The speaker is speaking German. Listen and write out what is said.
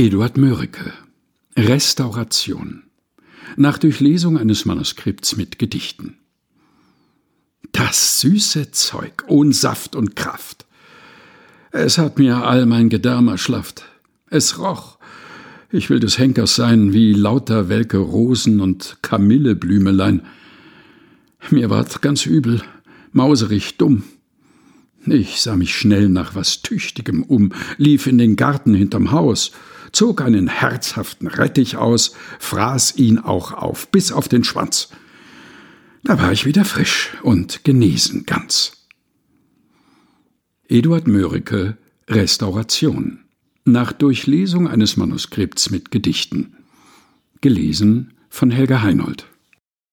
Eduard Mörike Restauration nach Durchlesung eines Manuskripts mit Gedichten. Das süße Zeug, ohn Saft und Kraft. Es hat mir all mein Gedärm erschlafft. Es roch. Ich will des Henkers sein, wie lauter welke Rosen und Kamilleblümelein. Mir ward ganz übel, mauserig, dumm. Ich sah mich schnell nach was Tüchtigem um, lief in den Garten hinterm Haus, zog einen herzhaften Rettich aus, fraß ihn auch auf, bis auf den Schwanz. Da war ich wieder frisch und genesen ganz. Eduard Mörike Restauration nach Durchlesung eines Manuskripts mit Gedichten. Gelesen von Helga Heinold.